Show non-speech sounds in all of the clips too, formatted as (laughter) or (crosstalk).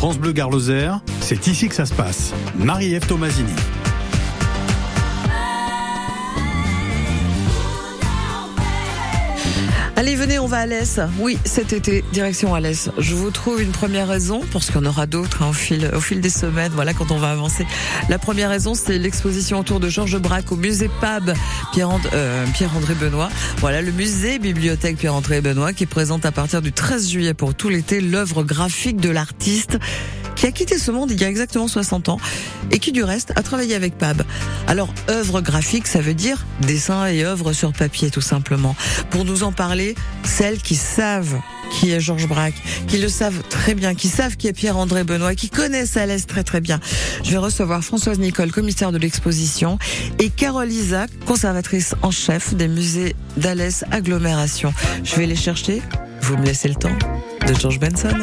France Bleu Garloser, c'est ici que ça se passe. Marie-Ève Tomasini. Allez, venez, on va à l'Est. Oui, cet été, direction à l'Est. Je vous trouve une première raison, parce qu'il y en aura d'autres hein, au, fil, au fil des semaines, voilà, quand on va avancer. La première raison, c'est l'exposition autour de Georges Braque au musée PAB euh, Pierre-André Benoît. Voilà, le musée Bibliothèque Pierre-André Benoît qui présente à partir du 13 juillet pour tout l'été l'œuvre graphique de l'artiste qui a quitté ce monde il y a exactement 60 ans et qui du reste a travaillé avec Pab. Alors œuvre graphique, ça veut dire dessin et œuvre sur papier tout simplement. Pour nous en parler, celles qui savent qui est Georges Braque, qui le savent très bien, qui savent qui est Pierre-André Benoît, qui connaissent Alès très très bien. Je vais recevoir Françoise Nicole, commissaire de l'exposition, et Carole Isaac, conservatrice en chef des musées d'Alès Agglomération. Je vais les chercher. Vous me laissez le temps de George Benson.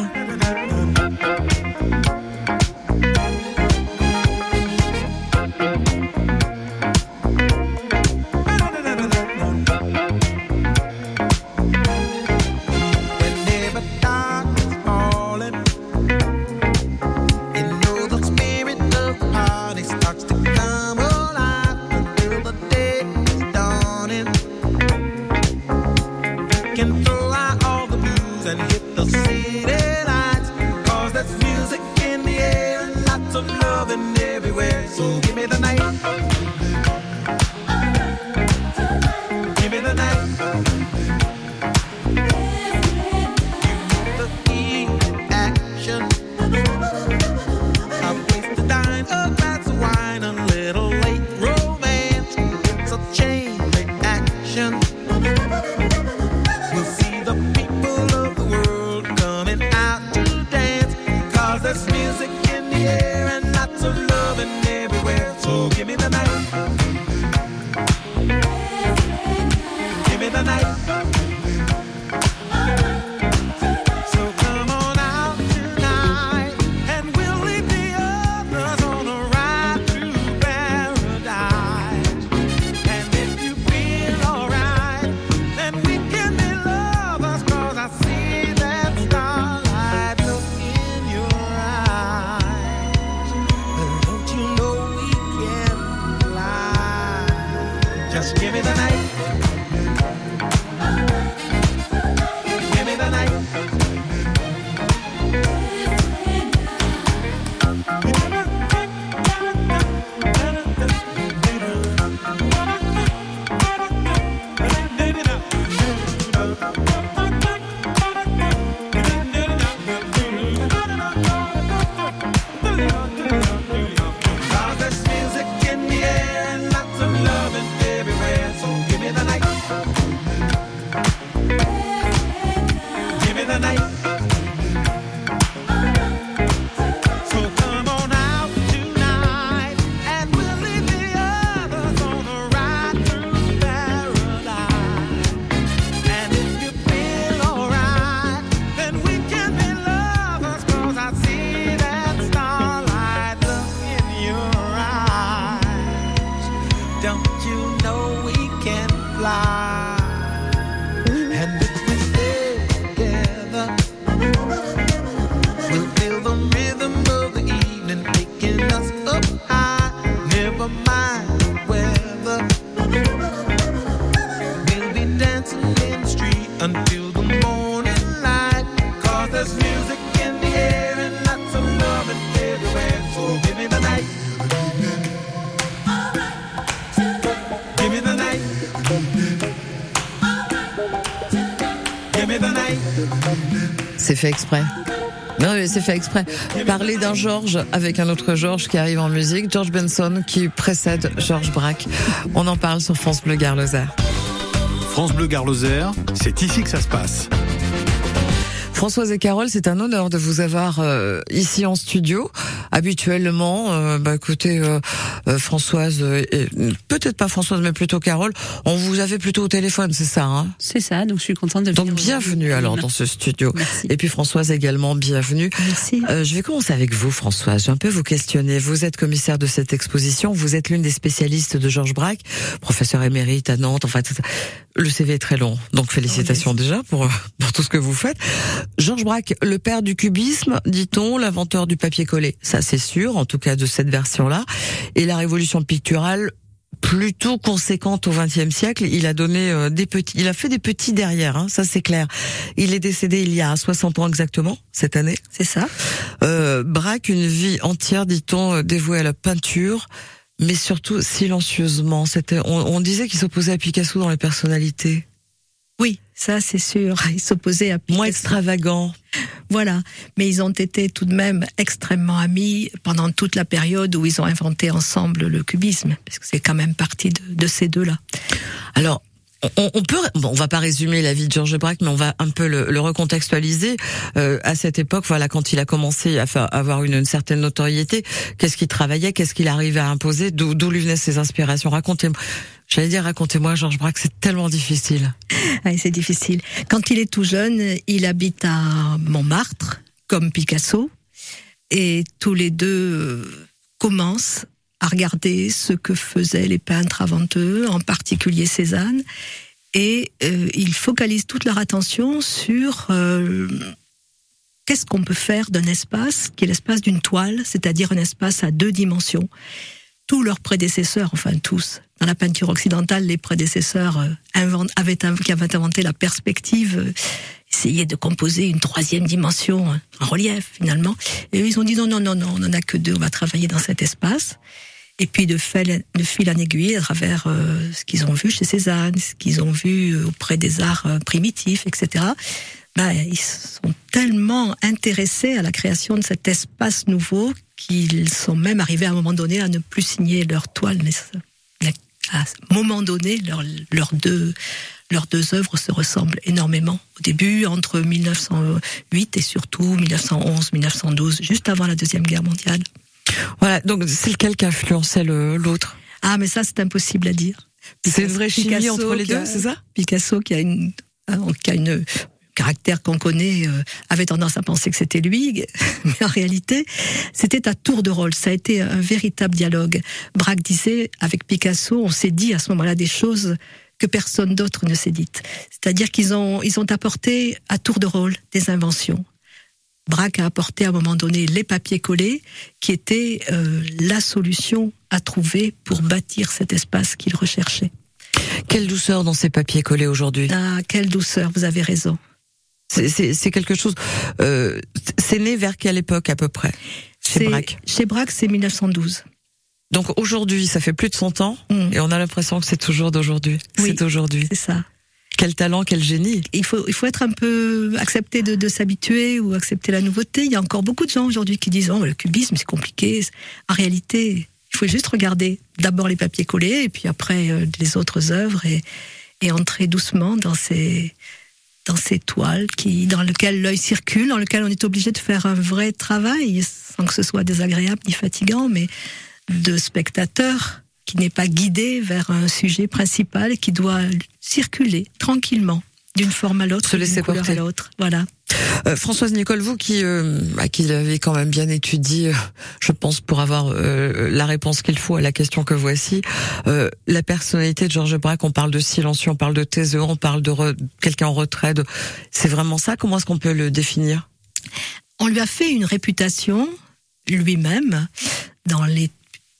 don't C'est fait exprès. Non, mais c'est fait exprès. Parler d'un Georges avec un autre Georges qui arrive en musique, George Benson qui précède Georges Braque. On en parle sur France Bleu Gare France Bleu Gare c'est ici que ça se passe. Françoise et Carole, c'est un honneur de vous avoir euh, ici en studio. Habituellement, euh, bah, écoutez, euh, Françoise, peut-être pas Françoise, mais plutôt Carole, on vous avait plutôt au téléphone, c'est ça hein? C'est ça, donc je suis contente de Donc bienvenue alors dans ce studio. Merci. Et puis Françoise également, bienvenue. Merci. je vais commencer avec vous, Françoise. Je vais un peu vous questionner. Vous êtes commissaire de cette exposition, vous êtes l'une des spécialistes de Georges Braque, professeur émérite à Nantes, enfin tout ça. Le CV est très long, donc félicitations déjà pour, (laughs) pour tout ce que vous faites. Georges Braque, le père du cubisme, dit-on, l'inventeur du papier collé. Ça, c'est sûr, en tout cas de cette version-là. Et la révolution picturale, plutôt conséquente au XXe siècle. Il a donné euh, des petits, il a fait des petits derrière, hein, ça c'est clair. Il est décédé il y a 60 ans exactement cette année. C'est ça. Euh, Braque, une vie entière, dit-on, euh, dévouée à la peinture, mais surtout silencieusement. C'était, on, on disait qu'il s'opposait à Picasso dans les personnalités. Oui, ça c'est sûr. (laughs) Il s'opposait à Picasso. Moins extravagant. Voilà. Mais ils ont été tout de même extrêmement amis pendant toute la période où ils ont inventé ensemble le cubisme, parce que c'est quand même partie de, de ces deux-là. Alors, on, on, peut, bon, on va pas résumer la vie de Georges Braque, mais on va un peu le, le recontextualiser. Euh, à cette époque, voilà, quand il a commencé à faire, avoir une, une certaine notoriété, qu'est-ce qu'il travaillait, qu'est-ce qu'il arrivait à imposer, d'où lui venaient ses inspirations? Racontez-moi. J'allais dire, racontez-moi, Georges Braque, c'est tellement difficile. Oui, c'est difficile. Quand il est tout jeune, il habite à Montmartre, comme Picasso, et tous les deux euh, commencent à regarder ce que faisaient les peintres avant eux, en particulier Cézanne, et euh, ils focalisent toute leur attention sur euh, qu'est-ce qu'on peut faire d'un espace qui est l'espace d'une toile, c'est-à-dire un espace à deux dimensions. Tous leurs prédécesseurs, enfin tous, dans la peinture occidentale, les prédécesseurs euh, invent, avaient, qui avaient inventé la perspective, euh, essayaient de composer une troisième dimension hein, en relief finalement. Et eux, ils ont dit non, non, non, non, on n'en a que deux, on va travailler dans cet espace. Et puis de fil, de fil en aiguille, à travers euh, ce qu'ils ont vu chez Cézanne, ce qu'ils ont vu auprès des arts euh, primitifs, etc., ben, ils sont tellement intéressés à la création de cet espace nouveau qu'ils sont même arrivés à un moment donné à ne plus signer leur toile. À un moment donné, leurs leur deux, leurs deux œuvres se ressemblent énormément. Au début, entre 1908 et surtout 1911-1912, juste avant la Deuxième Guerre mondiale. Voilà, donc c'est lequel qui influençait l'autre? Ah, mais ça, c'est impossible à dire. C'est une vraie chimie Picasso entre les deux, c'est ça? Picasso qui a une, qui a une caractère qu'on connaît euh, avait tendance à penser que c'était lui, (laughs) mais en réalité, c'était à tour de rôle. Ça a été un véritable dialogue. Braque disait, avec Picasso, on s'est dit à ce moment-là des choses que personne d'autre ne s'est dites. C'est-à-dire qu'ils ont, ils ont apporté à tour de rôle des inventions. Braque a apporté à un moment donné les papiers collés, qui étaient euh, la solution à trouver pour bâtir cet espace qu'il recherchait. Quelle douceur dans ces papiers collés aujourd'hui Ah, quelle douceur, vous avez raison. C'est quelque chose. Euh, c'est né vers quelle époque à peu près? Chez Braque Chez Braque, c'est 1912. Donc aujourd'hui, ça fait plus de 100 ans mm. et on a l'impression que c'est toujours d'aujourd'hui. Oui, c'est aujourd'hui. C'est ça. Quel talent, quel génie. Il faut, il faut être un peu accepté de, de s'habituer ou accepter la nouveauté. Il y a encore beaucoup de gens aujourd'hui qui disent oh, le cubisme c'est compliqué. En réalité, il faut juste regarder d'abord les papiers collés et puis après euh, les autres œuvres et, et entrer doucement dans ces dans ces toiles qui, dans lesquelles l'œil circule, dans lesquelles on est obligé de faire un vrai travail, sans que ce soit désagréable ni fatigant, mais de spectateur qui n'est pas guidé vers un sujet principal qui doit circuler tranquillement d'une forme à l'autre, se laisser porter à l'autre. Voilà. Euh, Françoise Nicole, vous qui euh, bah, qui l'avez quand même bien étudié, euh, je pense pour avoir la réponse qu'il faut à la question que voici, la personnalité de Georges Braque, on parle de silencieux, on parle de taiseux, on parle de quelqu'un en retrait. De... C'est vraiment ça? Comment est-ce qu'on peut le définir? On lui a fait une réputation lui-même dans les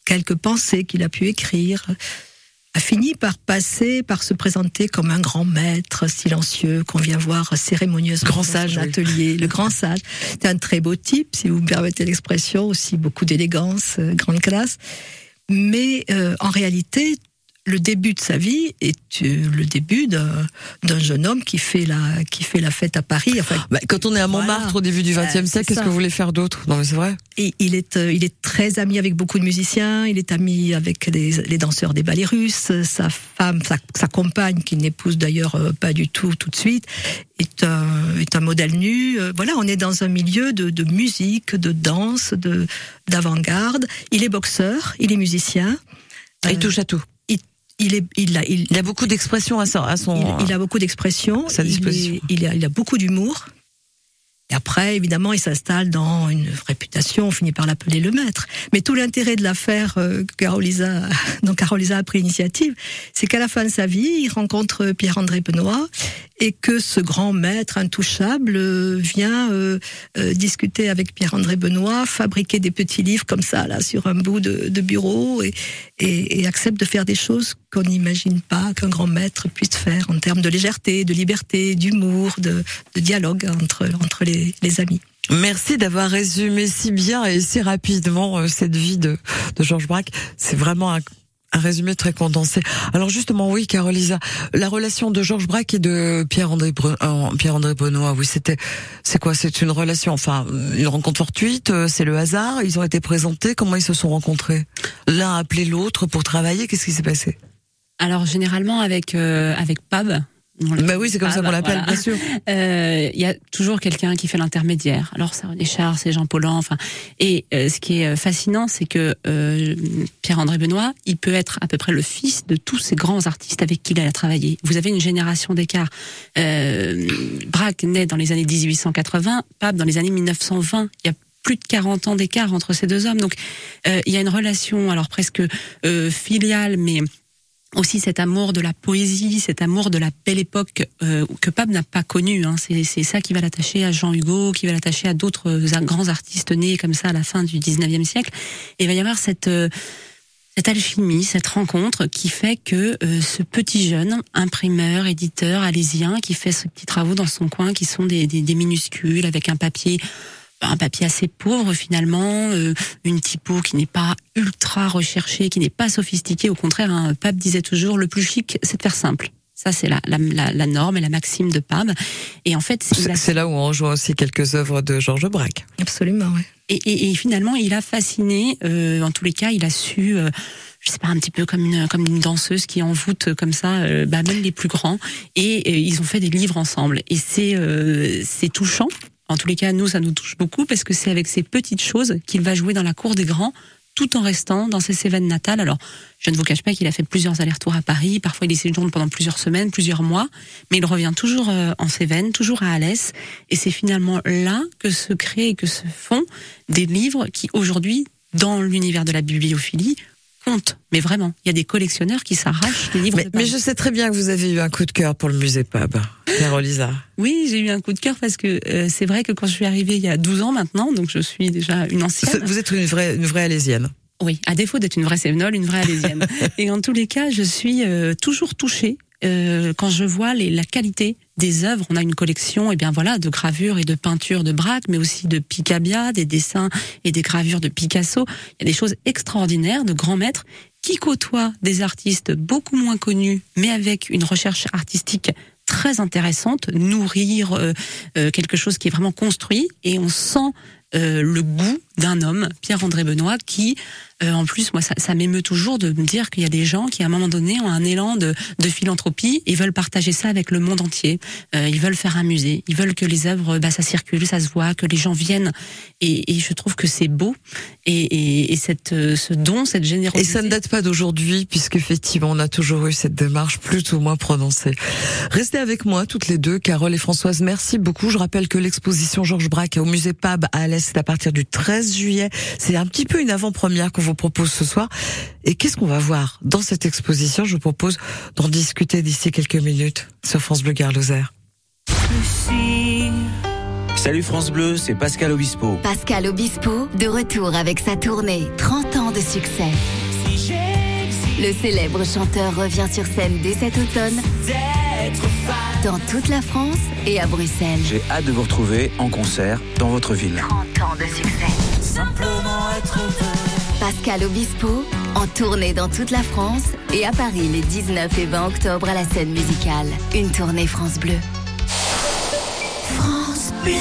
quelques pensées qu'il a pu écrire a fini par passer, par se présenter comme un grand maître silencieux qu'on vient voir cérémonieusement grand sage, dans son atelier, oui. le grand sage. C'est un très beau type, si vous me permettez l'expression, aussi beaucoup d'élégance, euh, grande classe. Mais euh, en réalité, le début de sa vie est euh, le début d'un jeune homme qui fait la qui fait la fête à Paris. Enfin, bah, quand on est à Montmartre voilà. au début du XXe euh, siècle, qu'est-ce que vous voulez faire d'autre? Non, mais c'est vrai. Et il est euh, il est très ami avec beaucoup de musiciens. Il est ami avec les, les danseurs des ballets russes. Sa femme, sa, sa compagne, qu'il n'épouse d'ailleurs pas du tout tout de suite, est un est un modèle nu. Voilà, on est dans un milieu de, de musique, de danse, de d'avant-garde. Il est boxeur, il est musicien. Il touche à tout il, est, il, a, il, il a beaucoup d'expressions à son, à son il, il, a beaucoup d'expressions. Sa disposition. Il, il, a, il a beaucoup d'humour. Et après, évidemment, il s'installe dans une réputation, on finit par l'appeler le maître. Mais tout l'intérêt de l'affaire euh, Carolisa, (laughs) dont Carolisa a pris l'initiative, c'est qu'à la fin de sa vie, il rencontre Pierre-André Benoît et que ce grand maître intouchable euh, vient euh, euh, discuter avec Pierre-André Benoît, fabriquer des petits livres comme ça, là, sur un bout de, de bureau et, et, et accepte de faire des choses qu'on n'imagine pas qu'un grand maître puisse faire en termes de légèreté, de liberté, d'humour, de, de dialogue entre, entre les les, amis. Merci d'avoir résumé si bien et si rapidement euh, cette vie de, de Georges Braque. C'est vraiment un, résumé très condensé. Alors justement, oui, Carolisa, la relation de Georges Braque et de Pierre-André euh, Pierre-André Benoît, oui, c'était, c'est quoi? C'est une relation, enfin, une rencontre fortuite, euh, c'est le hasard? Ils ont été présentés? Comment ils se sont rencontrés? L'un a appelé l'autre pour travailler? Qu'est-ce qui s'est passé? Alors généralement avec avec Pab, bah oui, c'est comme ça qu'on l'appelle, bien sûr. (laughs) Euh, il y a toujours quelqu'un qui fait l'intermédiaire. Alors c'est René Char, c'est Jean Paulhan, enfin. Et euh, ce qui est euh, fascinant, c'est que Pierre-André Benoît, il peut être à peu près le fils de tous ces grands artistes avec qui il a travaillé. Vous avez une génération d'écart. Braque naît dans les années 1880, Pape dans les années 1920. Il y a plus de 40 ans d'écart entre ces deux hommes. Donc il y a une relation, alors presque filiale, mais aussi cet amour de la poésie, cet amour de la belle époque euh, que Pape n'a pas connu. Hein. C'est ça qui va l'attacher à Jean Hugo, qui va l'attacher à d'autres euh, grands artistes nés comme ça à la fin du 19e siècle. Et il va y avoir cette, euh, cette alchimie, cette rencontre qui fait que ce petit jeune imprimeur, éditeur, alésien, qui fait ses petits travaux dans son coin, qui sont des, des minuscules avec un papier un papier assez pauvre finalement, euh, une typo qui n'est pas ultra recherchée, qui n'est pas sophistiquée. Au contraire, un Pape disait toujours le plus chic, c'est de faire simple. Ça, c'est la, la, la, norme et la maxime de Pape. Et en fait, c'est là où on rejoint aussi quelques œuvres de Georges Braque. Absolument, oui. Et, et, et, finalement, il a fasciné. Euh, en tous les cas, il a su. Euh, je sais pas, un petit peu comme une comme une danseuse qui envoûte comme ça, euh, bah, même les plus grands. Et, et, ils ont fait des livres ensemble. Et c'est euh, c'est touchant en tous les cas, nous, ça nous touche beaucoup parce que c'est avec ces petites choses qu'il va jouer dans la cour des grands tout en restant dans ses Cévennes natales. Alors, je ne vous cache pas qu'il a fait plusieurs allers-retours à Paris. Parfois, il y séjourne pendant plusieurs semaines, plusieurs mois. Mais il revient toujours euh, en Cévennes, toujours à Alès. Et c'est finalement là que se créent et que se font des livres qui, aujourd'hui, dans l'univers de la bibliophilie, Mais vraiment, il y a des collectionneurs qui s'arrachent les livres. Mais, mais, je sais très bien que vous avez eu un coup de cœur pour le musée Pub. Carolisa. Oui, j'ai eu un coup de cœur parce que euh, c'est vrai que quand je suis arrivée il y a 12 ans maintenant, donc je suis déjà une ancienne. Vous êtes une vraie, une vraie alésienne. Oui, à défaut d'être une vraie Sévenole, une vraie alésienne. (laughs) et en tous les cas, je suis euh, toujours touchée euh, quand je vois les, la qualité des œuvres. On a une collection, et eh bien voilà, de gravures et de peintures de Braque, mais aussi de Picabia, des dessins et des gravures de Picasso. Il y a des choses extraordinaires de grands maîtres qui côtoient des artistes beaucoup moins connus, mais avec une recherche artistique très intéressante, nourrir euh, euh, quelque chose qui est vraiment construit, et on sent euh, le goût d'un homme, Pierre-André Benoît, qui euh, en plus, moi, ça, ça m'émeut toujours de me dire qu'il y a des gens qui, à un moment donné, ont un élan de, de philanthropie et veulent partager ça avec le monde entier. Euh, ils veulent faire un musée, ils veulent que les œuvres, bah, ça circule, ça se voit, que les gens viennent. Et, et je trouve que c'est beau. Et, et, et cette, euh, ce don, cette générosité. Et ça ne date pas d'aujourd'hui, puisqu'effectivement, on a toujours eu cette démarche plus ou moins prononcée. Restez avec moi, toutes les deux, Carole et Françoise. Merci beaucoup. Je rappelle que l'exposition Georges Braque au musée Pab à Alès, c'est à partir du 13 juillet. C'est un petit peu une avant-première qu'on vous propose ce soir. Et qu'est-ce qu'on va voir dans cette exposition? Je vous propose d'en discuter d'ici quelques minutes sur France Bleu Gare Salut France Bleu, c'est Pascal Obispo. Pascal Obispo, de retour avec sa tournée 30 ans de succès. Le célèbre chanteur revient sur scène dès cet automne dans toute la France et à Bruxelles. J'ai hâte de vous retrouver en concert dans votre ville. 30 ans de succès. Simplement être Pascal Obispo, en tournée dans toute la France et à Paris les 19 et 20 octobre à la scène musicale. Une tournée France Bleu. France Bleu.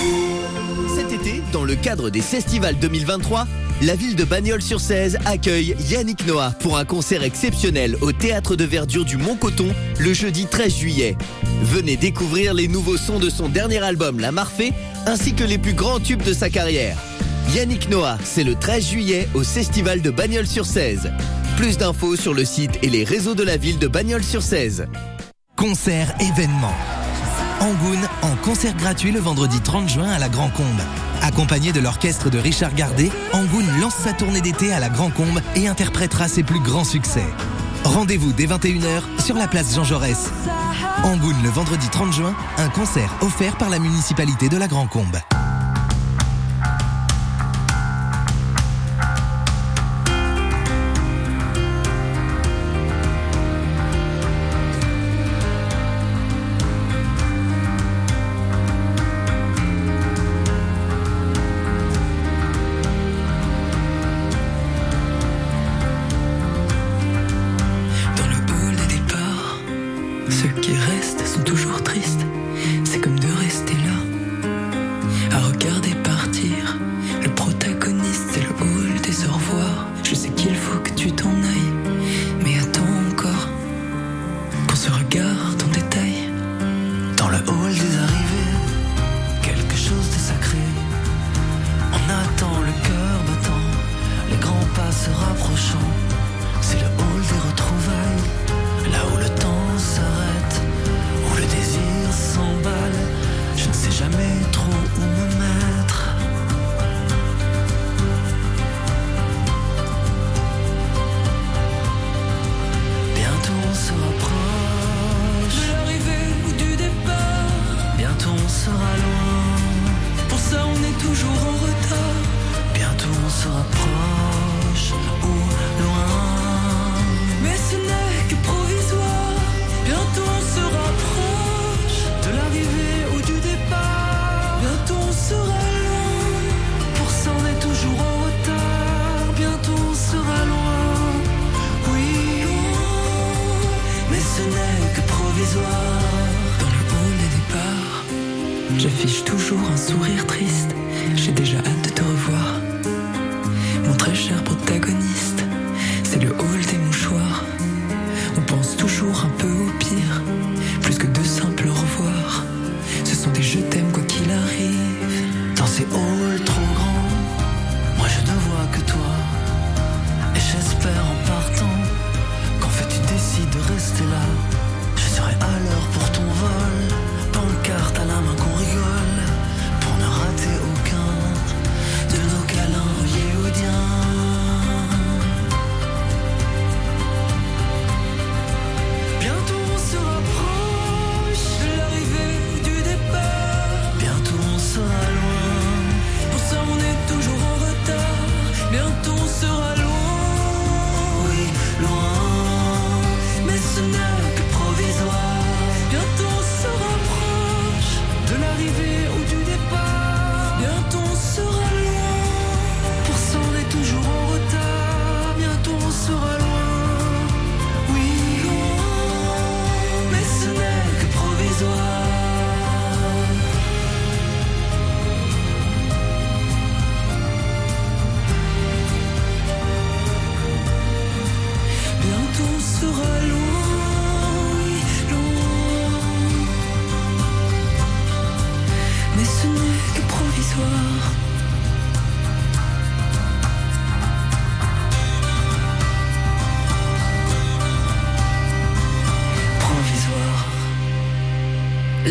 Cet été, dans le cadre des Festivals 2023, la ville de Bagnols-sur-Cèze accueille Yannick Noah pour un concert exceptionnel au Théâtre de Verdure du Mont-Coton le jeudi 13 juillet. Venez découvrir les nouveaux sons de son dernier album La Marfée ainsi que les plus grands tubes de sa carrière. Yannick Noah, c'est le 13 juillet au Festival de Bagnols-sur-Cèze. Plus d'infos sur le site et les réseaux de la ville de Bagnols-sur-Cèze. Concert événement. Angoun en concert gratuit le vendredi 30 juin à la Grand Combe. Accompagné de l'orchestre de Richard Gardet, Angoun lance sa tournée d'été à la Grand Combe et interprétera ses plus grands succès. Rendez-vous dès 21h sur la place Jean Jaurès. Angoun le vendredi 30 juin, un concert offert par la municipalité de la Grand Combe. cochon. C'est haut.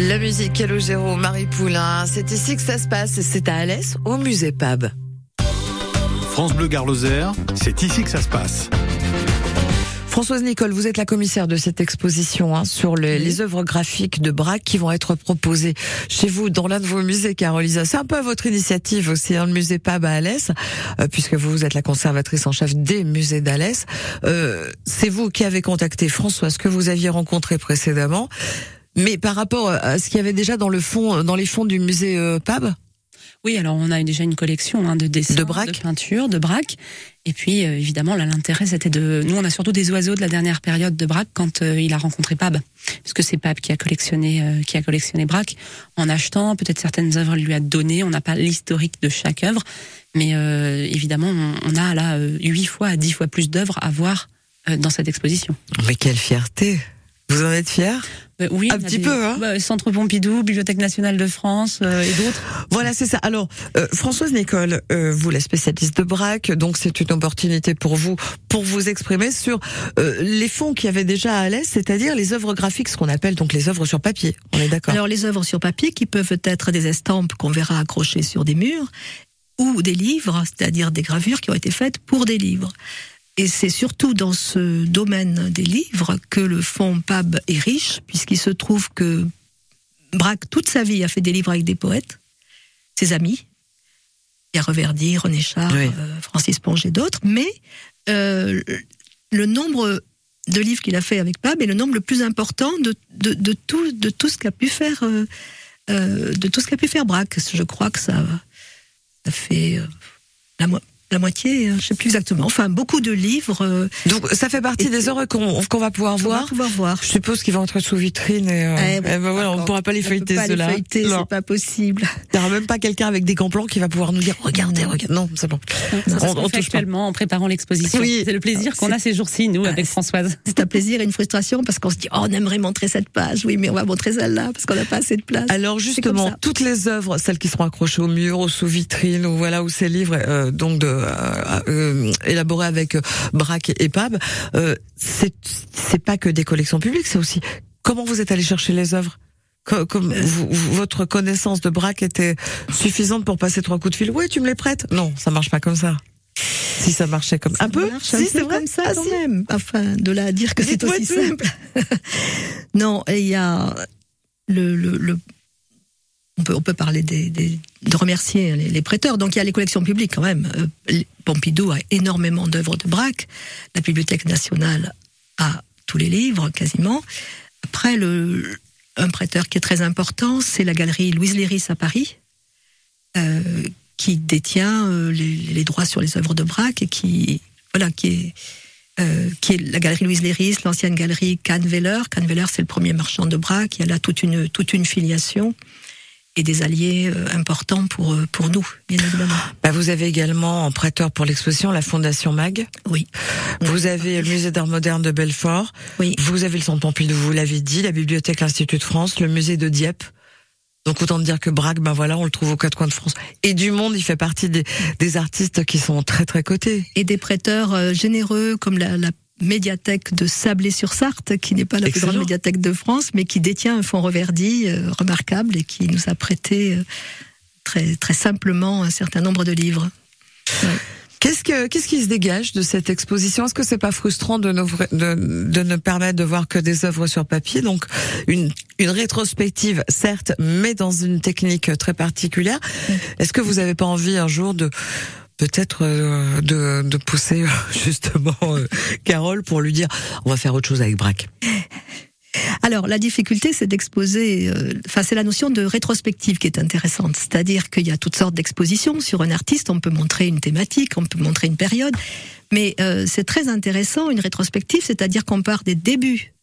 La musique Calogero, Marie Poulain, c'est ici que ça se passe, c'est à Alès, au musée Pab. France Bleu Garloser, c'est ici que ça se passe. Françoise Nicole, vous êtes la commissaire de cette exposition hein, sur les, les, œuvres graphiques de Braque qui vont être proposées chez vous dans l'un de vos musées, Carolisa. C'est un peu votre initiative aussi, hein, le musée Pab à Alès, euh, puisque vous êtes la conservatrice en chef des musées d'Alès. Euh, c'est vous qui avez contacté Françoise, que vous aviez rencontré précédemment. Mais par rapport à ce qu'il y avait déjà dans le fond, dans les fonds du musée euh, PAB oui, alors on a déjà une collection hein, de dessins, de, braques. de peintures, de braques. Et puis euh, évidemment, là l'intérêt c'était de. Nous, on a surtout des oiseaux de la dernière période de Braque quand euh, il a rencontré Pab, puisque c'est Pab qui a collectionné euh, qui a collectionné Braque en achetant peut-être certaines œuvres, il lui a donné. On n'a pas l'historique de chaque œuvre, mais évidemment, on, on, a là huit fois à dix fois plus d'œuvres à voir dans cette exposition. Mais quelle fierté Vous en êtes fier Euh, oui, Un petit des- peu, hein. bah, Centre Pompidou, Bibliothèque nationale de France euh, et d'autres. Voilà, c'est ça. Alors, euh, Françoise Nicole, euh, vous la spécialiste de Braque, donc c'est une opportunité pour vous pour vous exprimer sur euh, les fonds qu'il y avait déjà à Alès, c'est-à-dire les œuvres graphiques, ce qu'on appelle donc les œuvres sur papier. On est d'accord? Alors les œuvres sur papier qui peuvent être des estampes qu'on verra accrochées sur des murs ou des livres, c'est-à-dire des gravures qui ont été faites pour des livres. Et c'est surtout dans ce domaine des livres que le fonds PAB est riche, puisqu'il se trouve que Braque, toute sa vie, a fait des livres avec des poètes, ses amis, Pierre Reverdy, René Char, Oui. euh, Francis Ponge et d'autres, mais euh, le nombre de livres qu'il a fait avec Pab est le nombre le plus important de, de, de tout, de tout ce qu'a pu faire euh, de tout ce qu'a pu faire Braque. Je crois que ça, ça fait la, mo- la moitié, euh, je sais plus exactement. Enfin, beaucoup de livres. euh, Donc ça fait partie Et des œuvres qu'on va pouvoir va voir. pouvoir voir. Je suppose qu'ils vont être sous vitrine et, euh, Eh eh bon, ben voilà, on ne pourra pas les feuilleter pas les ceux-là. feuilleter, c'est pas possible. Il n'y aura même pas quelqu'un avec des grands plans qui va pouvoir nous dire regardez, regardez. Non, c'est bon. Ça, ce On- on pas. actuellement en préparant l'exposition. Oui. C'est le plaisir qu'on a ces jours-ci, nous, avec Françoise. C'est un plaisir et une frustration parce qu'on se dit oh, on aimerait montrer cette page, oui, mais on va montrer celle-là parce qu'on n'a pas assez de place. Alors justement, ça. toutes les œuvres, celles qui seront accrochées au mur, ou sous vitrine, ou voilà, ou ces livres, euh, donc de, euh, euh, élaborés avec euh, Braque et Pab, c'est c'est pas que des collections publiques, c'est aussi comment vous êtes allé chercher les œuvres? Comme vous- votre connaissance de Braque était suffisante pour passer trois coups de fil? Oui, tu me les prêtes? Non, ça marche pas comme ça. Si ça marchait comme un Ça peu, si un peu c'est vrai? comme ça Ah, quand si. même. Enfin, de là à dire que c'est aussi tout. simple. (laughs) non, il y a le, le, le- on peut parler de remercier les, prêteurs. Donc il y a les collections publiques quand même. Euh, Pompidou a énormément d'œuvres de Braque. La Bibliothèque nationale a tous les livres quasiment. Après un prêteur qui est très important, c'est la galerie Louise Léris à Paris. euh, qui détient euh, les, droits sur les œuvres de Braque et qui voilà qui est la galerie Louise Léris, l'ancienne galerie Kahnweiler. Kahnweiler, c'est le premier marchand de Braque. Il y a là toute une filiation et des alliés euh, importants pour euh, pour nous, bien évidemment. Bah, vous avez également en prêteur pour l'exposition la Fondation Mag. Oui, Vous avez le musée d'art moderne de Belfort. oui. Vous avez le centre Pompidou, vous l'avez dit, la bibliothèque l'Institut de France, le musée de Dieppe. Donc autant dire que Braque, ben voilà, on le trouve aux quatre coins de France. Et du monde, il fait partie des, des artistes qui sont très très cotés. Et des prêteurs euh, généreux comme la, la médiathèque de Sablé-sur-Sarthe, qui n'est pas la plus grande médiathèque de France, mais qui détient un fonds Reverdy euh, remarquable et qui nous a prêté euh, très très simplement un certain nombre de livres. Qu'est-ce que qu'est-ce qui se dégage de cette exposition? Est-ce que c'est pas frustrant de, ne- de, de ne permettre de voir que des œuvres sur papier? Donc une une rétrospective, certes, mais dans une technique très particulière. Est-ce que vous n'avez pas envie un jour de peut-être euh, de, de pousser euh, (laughs) justement euh, Carole pour lui dire on va faire autre chose avec Braque Alors, la difficulté, c'est d'exposer. euh, Enfin, c'est la notion de rétrospective qui est intéressante. C'est-à-dire qu'il y a toutes sortes d'expositions sur un artiste. On peut montrer une thématique, on peut montrer une période. Mais euh, c'est très intéressant, une rétrospective, c'est-à-dire qu'on part des débuts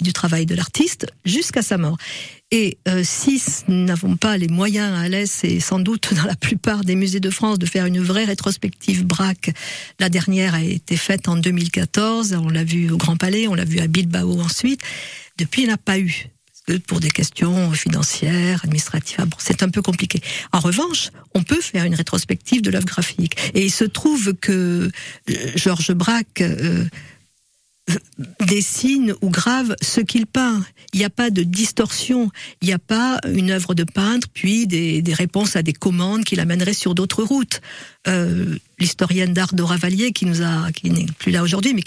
du travail de l'artiste jusqu'à sa mort. Et euh, si nous n'avons pas les moyens à l'Est et sans doute dans la plupart des musées de France de faire une vraie rétrospective Braque, la dernière a été faite en 2014, on l'a vu au Grand Palais, on l'a vu à Bilbao ensuite, depuis il n'a pas eu. Parce que pour des questions financières, administratives, ah bon, c'est un peu compliqué. En revanche, on peut faire une rétrospective de l'œuvre graphique. Et il se trouve que euh, Georges Braque euh, dessine ou grave ce qu'il peint. Il n'y a pas de distorsion. Il n'y a pas une œuvre de peintre, puis des, réponses à des commandes qui l'amèneraient sur d'autres routes. Euh, L'historienne d'art Dora Valier, qui n'est plus là aujourd'hui, mais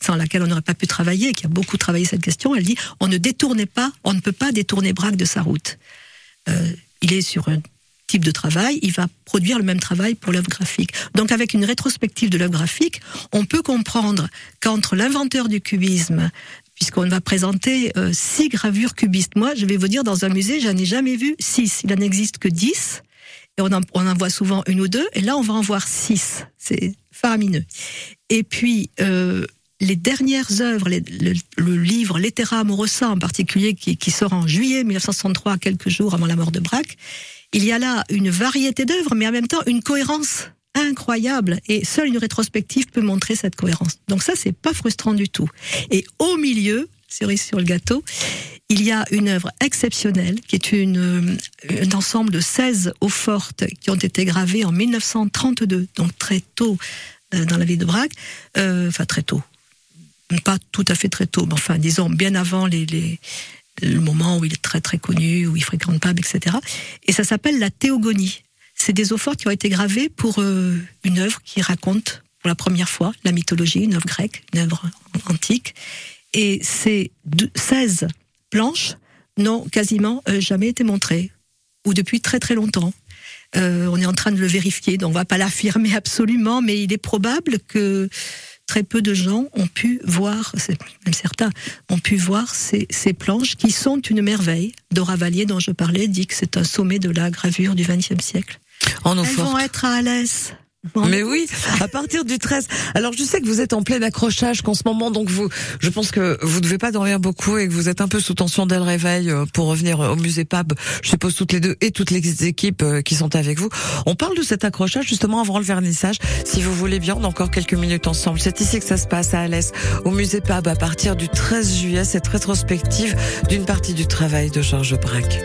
sans laquelle on n'aurait pas pu travailler, qui a beaucoup travaillé cette question, elle dit on ne détournait pas, on ne peut pas détourner Braque de sa route. Euh, il est sur un type de travail, il va produire le même travail pour l'œuvre graphique. Donc avec une rétrospective de l'œuvre graphique, on peut comprendre qu'entre l'inventeur du cubisme, puisqu'on va présenter euh, six gravures cubistes, moi je vais vous dire, dans un musée, j'en ai jamais vu six, il n'en existe que dix, et on en, voit souvent une ou deux, et là on va en voir six, c'est faramineux. Et puis... Euh, les dernières œuvres, le livre L'Etera Amorosa en particulier, qui, qui sort en juillet 1963, quelques jours avant la mort de Braque, il y a là une variété d'œuvres, mais en même temps une cohérence incroyable. Et seule une rétrospective peut montrer cette cohérence. Donc ça, c'est pas frustrant du tout. Et au milieu, cerise sur le gâteau, il y a une œuvre exceptionnelle qui est une, un ensemble de 16 eaux fortes qui ont été gravées en 1932, donc très tôt euh, dans la ville de Braque, euh, enfin très tôt, pas tout à fait très tôt, mais enfin disons bien avant les, les le moment où il est très très connu, où il fréquente Pab, etc. Et ça s'appelle la théogonie. C'est des eaux fortes qui ont été gravées pour euh, une œuvre qui raconte pour la première fois la mythologie, une œuvre grecque, une œuvre antique. Et ces 16 planches n'ont quasiment euh, jamais été montrées, ou depuis très très longtemps. Euh, on est en train de le vérifier, donc on va pas l'affirmer (laughs) absolument, mais il est probable que très peu de gens ont pu voir, même certains, ont pu voir ces, ces planches qui sont une merveille. Dora Valier, dont je parlais, dit que c'est un sommet de la gravure du XXe siècle. En Elles vont être à Alès. Mais oui, à partir du 13. Alors je sais que vous êtes en plein accrochage qu'en ce moment, donc vous, je pense que vous ne devez pas dormir beaucoup et que vous êtes un peu sous tension dès le réveil euh, pour revenir au musée Pab. Je suppose toutes les deux et toutes les équipes euh, qui sont avec vous. On parle de cet accrochage justement avant le vernissage. Si vous voulez bien, on a encore quelques minutes ensemble. C'est ici que ça se passe à Alès, au musée Pab, à partir du 13 juillet, cette rétrospective d'une partie du travail de Georges Braque.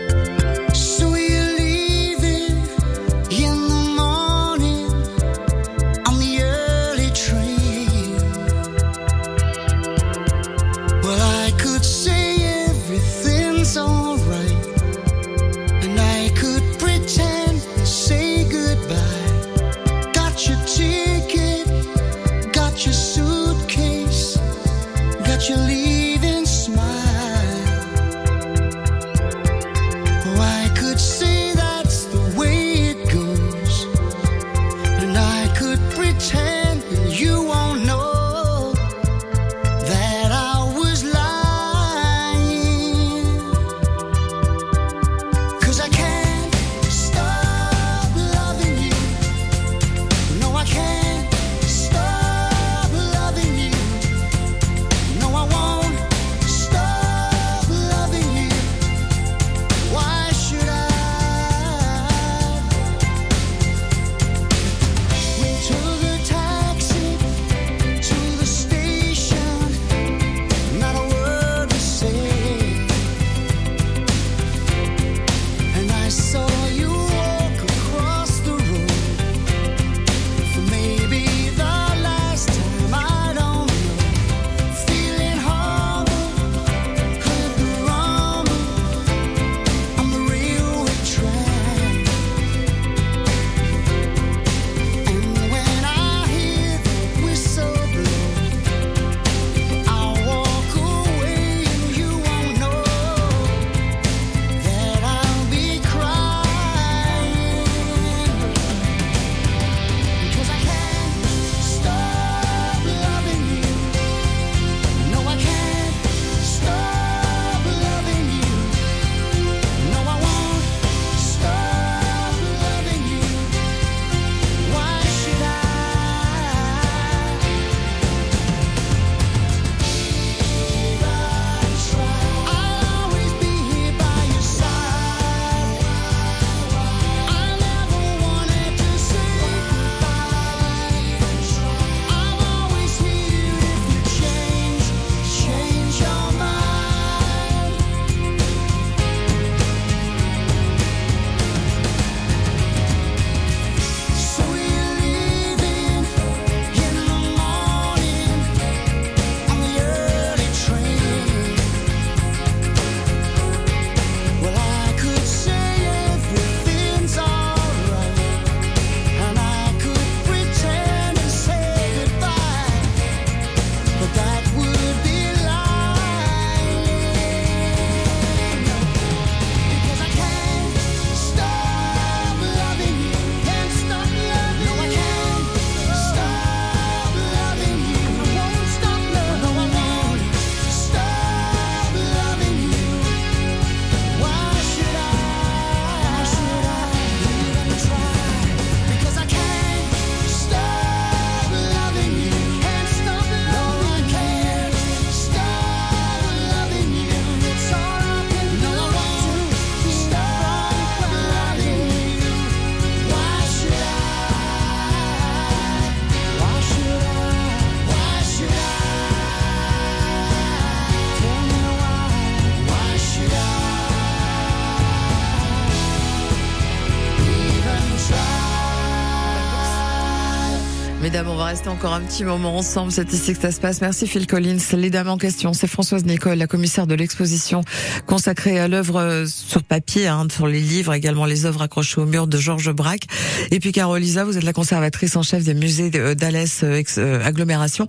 Rester encore un petit moment ensemble. C'est ici que ça se passe. Merci Phil Collins. Les dames en question, c'est Françoise Nicole, la commissaire de l'exposition consacrée à l'œuvre euh, sur papier, hein, sur les livres, également les œuvres accrochées au mur de Georges Braque. Et puis Carolisa, vous êtes la conservatrice en chef des musées euh, d'Alès euh, Agglomération.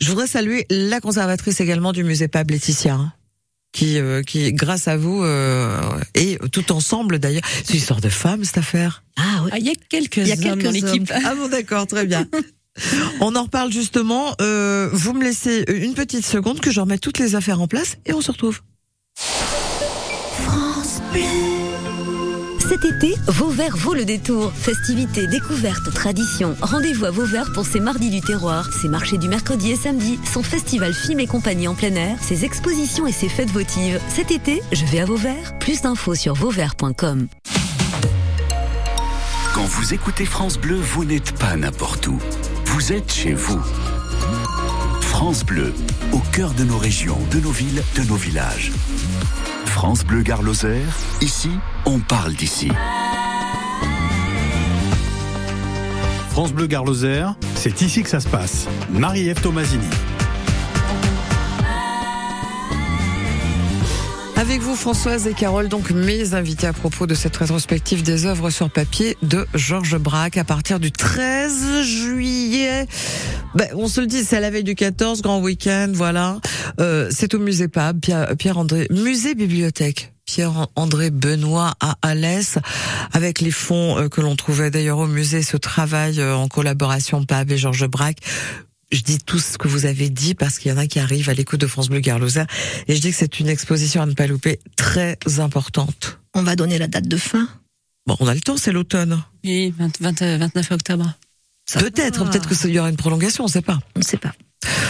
Je voudrais saluer la conservatrice également du musée Pab Laetitia. Hein, qui, qui, grâce à vous, et tout ensemble d'ailleurs, c'est une histoire de femme cette affaire. Ah oui. Ah, il y a quelques, il y a quelques hommes dans l'équipe. Ah bon, d'accord, très bien. (laughs) On en reparle justement. Euh, vous me laissez une petite seconde que je remette toutes les affaires en place et on se retrouve. France Cet été, Vauvert vaut le détour. Festivités, découvertes, traditions. Rendez-vous à Vauvert pour ces mardis du terroir, ces marchés du mercredi et samedi, son festival film et compagnie en plein air, ses expositions et ses fêtes votives. Cet été, je vais à Vauvert. Plus d'infos sur vauvert.com. Quand vous écoutez France Bleu, vous n'êtes pas n'importe où. Vous êtes chez vous. France Bleu, au cœur de nos régions, de nos villes, de nos villages. France Bleu Gare ici, on parle d'ici. France Bleu Gare c'est ici que ça se passe. Marie-Ève Tomasini. Avec vous, Françoise et Carole, donc mes invités à propos de cette rétrospective des œuvres sur papier de Georges Braque à partir du 13 juillet. Ben, on se le dit, c'est à la veille du 14, grand week-end, voilà. Euh, c'est au musée Pab, Pierre-André, musée bibliothèque. Pierre-André Benoît à Alès, avec les fonds euh, que l'on trouvait d'ailleurs au musée, ce travail euh, en collaboration PAB et Georges Braque je dis tout ce que vous avez dit parce qu'il y en a qui arrivent à l'écoute de France Bleu Garloser et je dis que c'est une exposition à ne pas louper très importante. On va donner la date de fin. Bon, on a le temps, c'est l'automne. Oui, 29 octobre. Peut-être, peut-être que y aura une prolongation, on ne sait pas. On ne sait pas.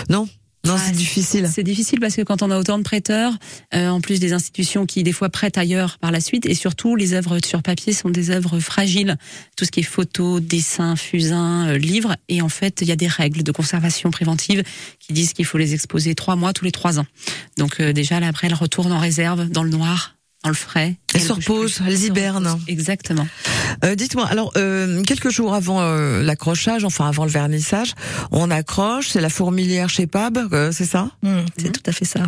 Non? Non, c'est difficile. C'est difficile parce que quand on a autant de prêteurs, euh, en plus des institutions qui des fois prêtent ailleurs par la suite, et surtout les œuvres sur papier sont des œuvres fragiles. Tout ce qui est photos, dessins, fusains, euh, livres, et en fait il y a des règles de conservation préventive qui disent qu'il faut les exposer trois mois tous les trois ans. Donc euh, déjà là après elles retournent en réserve dans le noir dans le frais. Elles se reposent, elles hibernent. Exactement. Euh, Dites-moi, alors euh, quelques jours avant euh, l'accrochage, enfin avant le vernissage, on accroche, c'est la fourmilière chez Pab, c'est ça? Mmh, C'est mmh. tout à fait ça.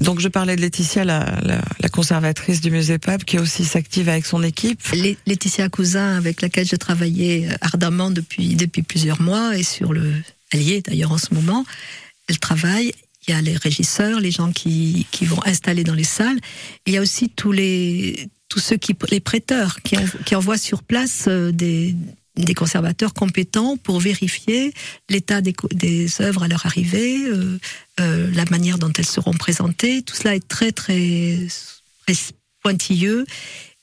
Donc je parlais de Laetitia, la, la, la conservatrice du musée Pab, qui aussi s'active avec son équipe. Laetitia Cousin, avec laquelle je travaillais ardemment depuis depuis plusieurs mois et sur le, elle y est d'ailleurs en ce moment. Elle travaille il y a les régisseurs, les gens qui, qui vont installer dans les salles. Il y a aussi tous les tous ceux qui les prêteurs qui, qui envoient sur place euh, des des conservateurs compétents pour vérifier l'état des, des œuvres à leur arrivée, euh, euh, la manière dont elles seront présentées. Tout cela est très très, très pointilleux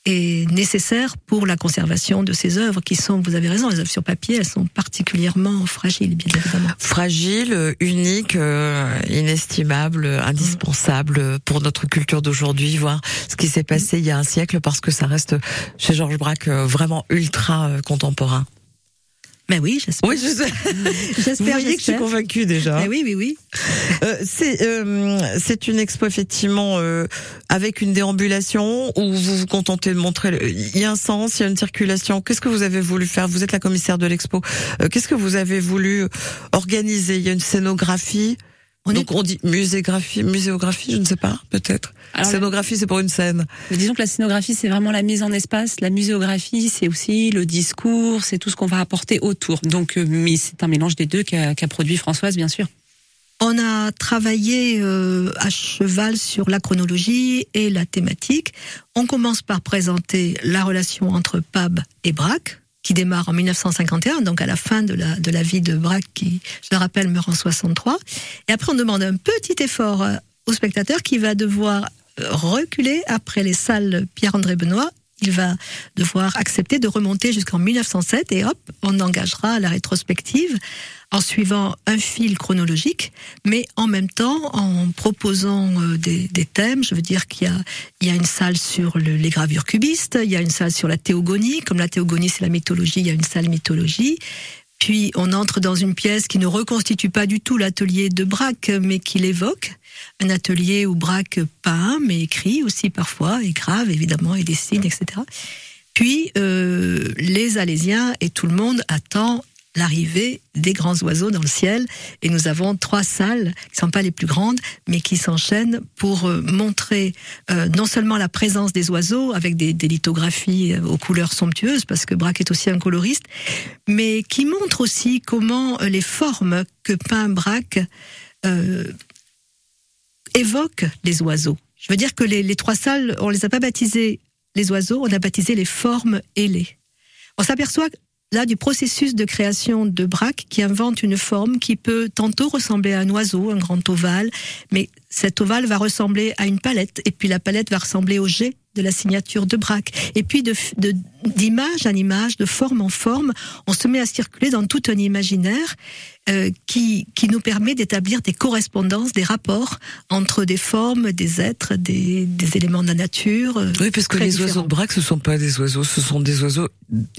est nécessaire pour la conservation de ces œuvres qui sont, vous avez raison, les œuvres sur papier, elles sont particulièrement fragiles, bien évidemment. Fragiles, uniques, euh, inestimables, indispensables pour notre culture d'aujourd'hui, voir ce qui s'est passé il y a un siècle, parce que ça reste chez Georges Braque euh, vraiment ultra euh, contemporain. Mais oui, j'espère. Oui, (laughs) j'espère. Vous que je suis convaincue déjà. Mais oui, oui, oui. (laughs) Euh, c'est euh, c'est une expo effectivement euh, avec une déambulation où vous vous contentez de montrer. Il y a un sens, il y a une circulation. Qu'est-ce que vous avez voulu faire? Vous êtes la commissaire de l'expo. Euh, qu'est-ce que vous avez voulu organiser? Il y a une scénographie. On Donc on dit muséographie, muséographie, je ne sais pas, peut-être. Scénographie, c'est pour une scène. Mais disons que la scénographie, c'est vraiment la mise en espace. La muséographie, c'est aussi le discours, c'est tout ce qu'on va apporter autour. Donc, euh, mais c'est un mélange des deux qu'a produit Françoise, bien sûr. On a travaillé euh, à cheval sur la chronologie et la thématique. On commence par présenter la relation entre Pab et Braque, qui démarre en 1951, donc à la fin de la, de la vie de Braque, qui, je le rappelle, meurt en 63. Et après, on demande un petit effort euh, au spectateur qui va devoir reculer après les salles Pierre-André Benoît. Il va devoir accepter de remonter jusqu'en 1907 et hop, on engagera la rétrospective en suivant un fil chronologique, mais en même temps en proposant euh, des, thèmes. Je veux dire qu'il y a, il y a une salle sur le, les gravures cubistes, il y a une salle sur la théogonie. Comme la théogonie, c'est la mythologie, il y a une salle mythologie. Puis on entre dans une pièce qui ne reconstitue pas du tout l'atelier de Braque, mais qui l'évoque. Un atelier où Braque peint, mais écrit aussi parfois, et grave évidemment, et dessine, etc. Puis euh, les Alésiens et tout le monde attend l'arrivée des grands oiseaux dans le ciel. Et nous avons trois salles qui sont pas les plus grandes, mais qui s'enchaînent pour euh, montrer euh, non seulement la présence des oiseaux avec des, lithographies aux couleurs somptueuses, parce que Braque est aussi un coloriste, mais qui montrent aussi comment les formes que peint Braque euh, évoquent les oiseaux. Je veux dire que les, les trois salles, on les a pas baptisées les oiseaux, on a baptisé les formes ailées. On s'aperçoit là du processus de création de Braque qui invente une forme qui peut tantôt ressembler à un oiseau, un grand ovale, mais cet ovale va ressembler à une palette, et puis la palette va ressembler au jet de la signature de Braque. Et puis de, d'image en image, de forme en forme, on se met à circuler dans tout un imaginaire euh, qui, qui nous permet d'établir des correspondances, des rapports entre des formes, des êtres, des, des éléments de la nature. Euh, oui, parce que les différents. oiseaux de Braque, ce sont pas des oiseaux, ce sont des oiseaux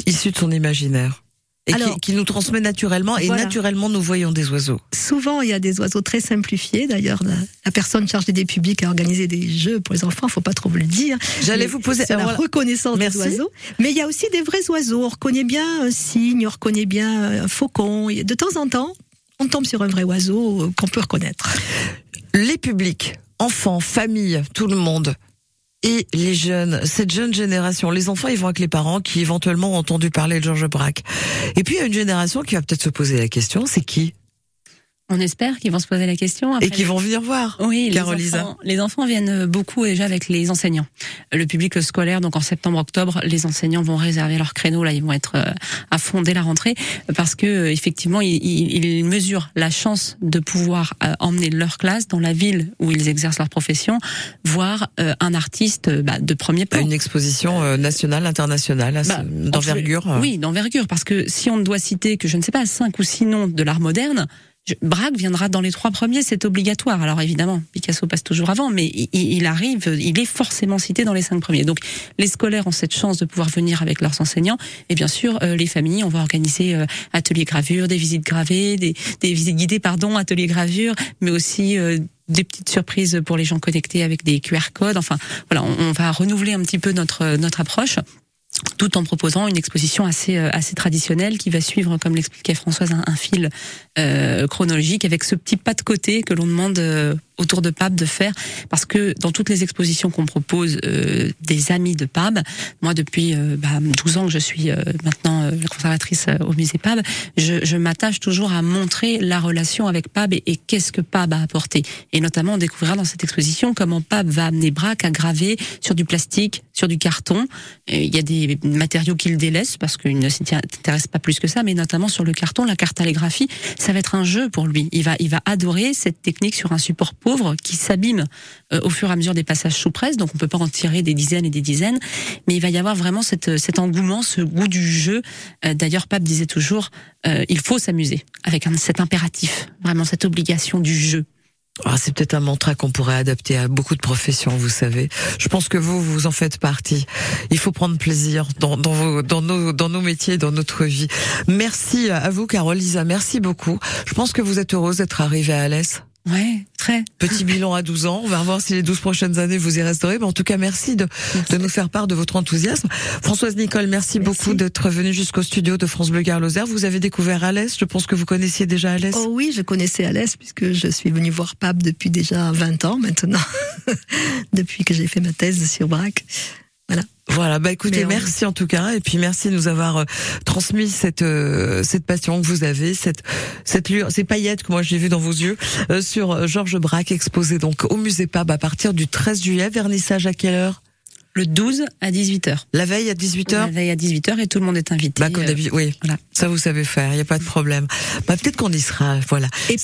issus de son imaginaire. Et Alors, qui, qui, nous transmet naturellement, et voilà. naturellement nous voyons des oiseaux. Souvent, il y a des oiseaux très simplifiés. D'ailleurs, la, la, personne chargée des publics a organisé des jeux pour les enfants. Faut pas trop le dire. J'allais vous poser la voilà. reconnaissance Merci. des oiseaux. Mais il y a aussi des vrais oiseaux. On reconnaît bien un cygne, on reconnaît bien un faucon. De temps en temps, on tombe sur un vrai oiseau euh, qu'on peut reconnaître. Les publics, enfants, familles, tout le monde et les jeunes, cette jeune génération, les enfants, ils vont avec les parents qui éventuellement ont entendu parler de Georges Braque. Et puis il y a une génération qui va peut-être se poser la question, c'est qui? On espère qu'ils vont se poser la question. et qui vont venir voir. Oui, les enfants, les enfants viennent beaucoup déjà avec les enseignants. Le public scolaire, donc en septembre-octobre, les enseignants vont réserver leur créneau. Là, ils vont être euh, à fond dès la rentrée parce que euh, effectivement, ils, mesurent la chance de pouvoir euh, emmener leur classe dans la ville où ils exercent leur profession, voir un artiste bah, de premier plan. Une exposition nationale, internationale, Bah, d'envergure. Oui, d'envergure, parce que si on ne doit citer que je ne sais pas cinq ou six noms de l'art moderne, Braque viendra dans les trois premiers, c'est obligatoire. Alors évidemment, Picasso passe toujours avant, mais il, arrive, il est forcément cité dans les cinq premiers. Donc les scolaires ont cette chance de pouvoir venir avec leurs enseignants, et bien sûr euh, les familles, on va organiser euh, ateliers gravure, des visites gravées, des, des visites guidées, pardon, ateliers gravure, mais aussi euh, des petites surprises pour les gens connectés avec des QR codes. Enfin, voilà, on, on va renouveler un petit peu notre notre approche tout en proposant une exposition assez euh, assez traditionnelle qui va suivre, comme l'expliquait Françoise, un, un fil euh, chronologique avec ce petit pas de côté que l'on demande euh, autour de Pape de faire, parce que dans toutes les expositions qu'on propose euh, des amis de Pape, moi depuis euh, bah, 12 ans que je suis euh, maintenant euh, la conservatrice euh, au musée Pape, je, je m'attache toujours à montrer la relation avec Pape et, et qu'est-ce que Pape a apporté. Et notamment, on découvrira dans cette exposition comment Pape va amener Braque à graver sur du plastique, sur du carton. Et Il y a des matériaux qu'il délaisse parce qu'il ne s'intéresse pas plus que ça, mais notamment sur le carton, la cartographie, ça va être un jeu pour lui. Il va, il va adorer cette technique sur un support pauvre qui s'abîme euh, au fur et à mesure des passages sous presse, donc on peut pas en tirer des dizaines et des dizaines, mais il va y avoir vraiment cette, cet engouement, ce goût du jeu. Euh, D'ailleurs, Pape disait toujours, euh, il faut s'amuser avec un, cet impératif, vraiment cette obligation du jeu. Ah, c'est peut-être un mantra qu'on pourrait adapter à beaucoup de professions, vous savez. Je pense que vous, vous en faites partie. Il faut prendre plaisir dans, dans, vos, dans, nos, dans nos métiers, dans notre vie. Merci à vous, Carole Lisa. Merci beaucoup. Je pense que vous êtes heureuse d'être arrivée à Alès. Ouais, très. Petit bilan à 12 ans. On va voir si les 12 prochaines années vous y resterez. Mais en tout cas, merci de, de nous faire part de votre enthousiasme. Françoise Nicole, merci, Merci. beaucoup d'être venue jusqu'au studio de France Bleu Gare Lozère. Vous avez découvert Alès. Je pense que vous connaissiez déjà Alès. Oh oui, je connaissais Alès puisque je suis venue voir Pape depuis déjà 20 ans maintenant, (laughs) depuis que j'ai fait ma thèse sur Braque. Voilà. Voilà, bah écoutez, on- merci en tout cas, et puis merci de nous avoir euh, transmis cette euh, cette passion que vous avez, cette cette lueur, ces paillettes que moi j'ai vues dans vos yeux euh, sur euh, Georges Braque exposé donc au musée Pab à partir du 13 juillet. Vernissage à quelle heure? Le 12 à 18h. La veille à 18h. La veille à 18h et tout le monde est invité. Bah comme Euh, d'habitude, oui. voilà. Ça vous savez faire, il y a pas de problème. Bah peut-être qu'on y sera, voilà. Et